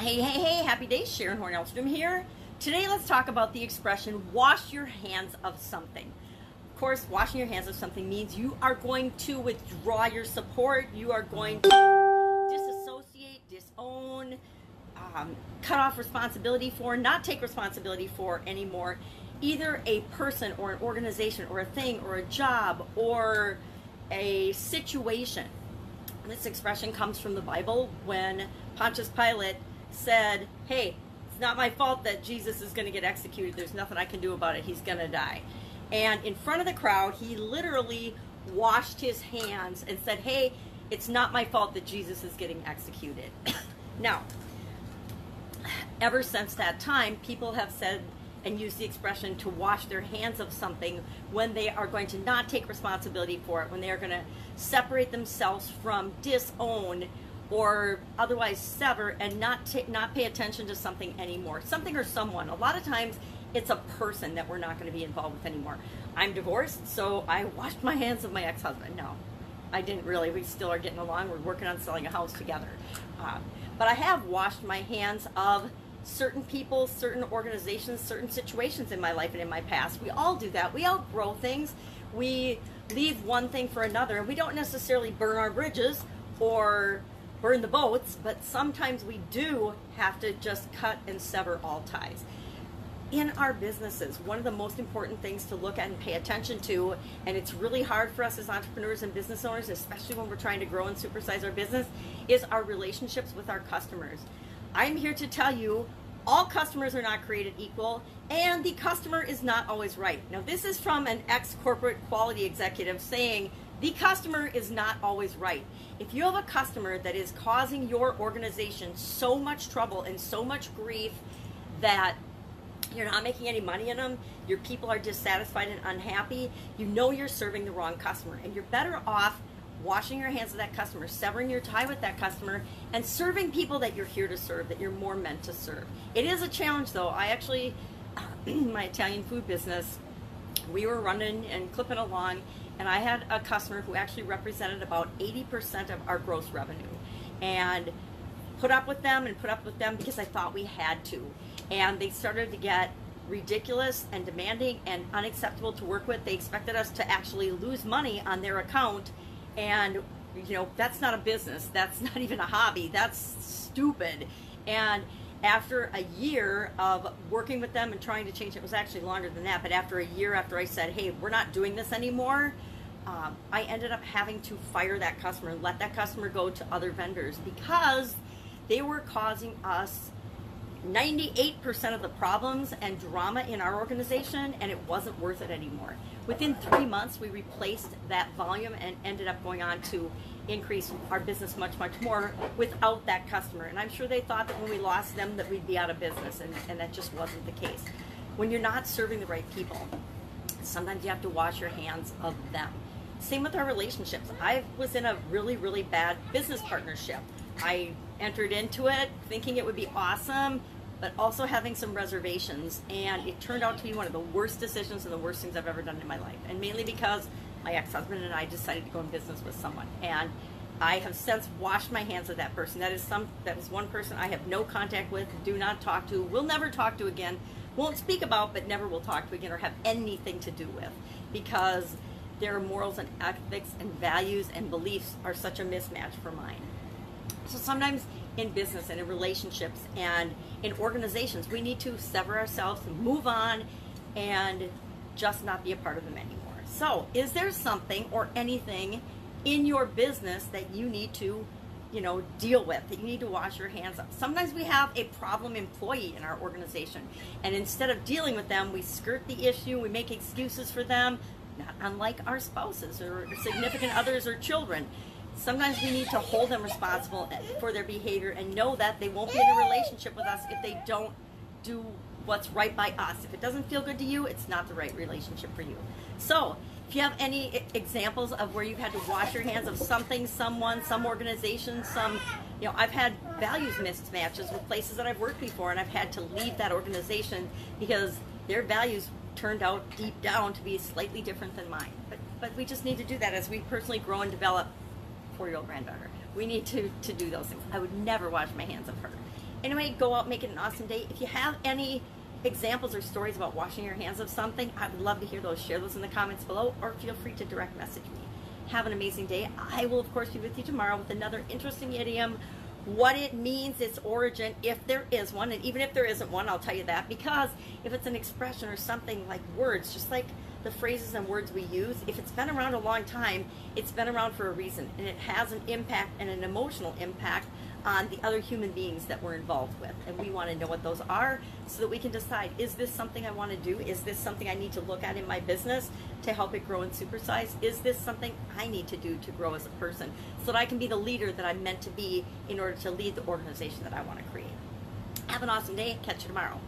Hey, hey, hey, happy days. Sharon Horn Elstrom here. Today, let's talk about the expression wash your hands of something. Of course, washing your hands of something means you are going to withdraw your support, you are going to disassociate, disown, um, cut off responsibility for, not take responsibility for anymore either a person or an organization or a thing or a job or a situation. This expression comes from the Bible when Pontius Pilate said, Hey, it's not my fault that Jesus is going to get executed. There's nothing I can do about it. He's going to die. And in front of the crowd, he literally washed his hands and said, Hey, it's not my fault that Jesus is getting executed. now, ever since that time, people have said and used the expression to wash their hands of something when they are going to not take responsibility for it, when they are going to separate themselves from, disown, or otherwise sever and not t- not pay attention to something anymore. Something or someone. A lot of times it's a person that we're not going to be involved with anymore. I'm divorced, so I washed my hands of my ex-husband. No, I didn't really. We still are getting along. We're working on selling a house together. Uh, but I have washed my hands of certain people, certain organizations, certain situations in my life and in my past. We all do that. We all grow things. We leave one thing for another. And we don't necessarily burn our bridges or burn the boats, but sometimes we do have to just cut and sever all ties. In our businesses, one of the most important things to look at and pay attention to, and it's really hard for us as entrepreneurs and business owners, especially when we're trying to grow and supersize our business, is our relationships with our customers. I'm here to tell you all customers are not created equal and the customer is not always right. Now, this is from an ex corporate quality executive saying the customer is not always right. If you have a customer that is causing your organization so much trouble and so much grief that you're not making any money in them, your people are dissatisfied and unhappy, you know you're serving the wrong customer. And you're better off washing your hands of that customer, severing your tie with that customer, and serving people that you're here to serve, that you're more meant to serve. It is a challenge, though. I actually, my Italian food business, we were running and clipping along, and I had a customer who actually represented about 80% of our gross revenue. And put up with them and put up with them because I thought we had to. And they started to get ridiculous and demanding and unacceptable to work with. They expected us to actually lose money on their account and you know that's not a business that's not even a hobby that's stupid and after a year of working with them and trying to change it was actually longer than that but after a year after i said hey we're not doing this anymore um, i ended up having to fire that customer and let that customer go to other vendors because they were causing us 98% of the problems and drama in our organization and it wasn't worth it anymore. Within three months, we replaced that volume and ended up going on to increase our business much, much more without that customer. And I'm sure they thought that when we lost them that we'd be out of business, and, and that just wasn't the case. When you're not serving the right people, sometimes you have to wash your hands of them. Same with our relationships. I was in a really, really bad business partnership. I entered into it thinking it would be awesome but also having some reservations. And it turned out to be one of the worst decisions and the worst things I've ever done in my life. And mainly because my ex husband and I decided to go in business with someone. And I have since washed my hands of that person. That is some that is one person I have no contact with, do not talk to, will never talk to again, won't speak about, but never will talk to again or have anything to do with. Because their morals and ethics and values and beliefs are such a mismatch for mine. So sometimes in business and in relationships and in organizations, we need to sever ourselves and move on and just not be a part of them anymore. So, is there something or anything in your business that you need to, you know, deal with, that you need to wash your hands of? Sometimes we have a problem employee in our organization, and instead of dealing with them, we skirt the issue, we make excuses for them, not unlike our spouses or significant others or children sometimes we need to hold them responsible for their behavior and know that they won't be in a relationship with us if they don't do what's right by us. If it doesn't feel good to you, it's not the right relationship for you. So, if you have any examples of where you've had to wash your hands of something, someone, some organization, some, you know, I've had values mismatches with places that I've worked before and I've had to leave that organization because their values turned out deep down to be slightly different than mine. But, but we just need to do that as we personally grow and develop four-year-old granddaughter. We need to, to do those things. I would never wash my hands of her. Anyway, go out, make it an awesome day. If you have any examples or stories about washing your hands of something, I would love to hear those. Share those in the comments below or feel free to direct message me. Have an amazing day. I will, of course, be with you tomorrow with another interesting idiom, what it means, its origin, if there is one. And even if there isn't one, I'll tell you that because if it's an expression or something like words, just like the phrases and words we use, if it's been around a long time, it's been around for a reason and it has an impact and an emotional impact on the other human beings that we're involved with. And we want to know what those are so that we can decide is this something I want to do? Is this something I need to look at in my business to help it grow and supersize? Is this something I need to do to grow as a person so that I can be the leader that I'm meant to be in order to lead the organization that I want to create? Have an awesome day. Catch you tomorrow.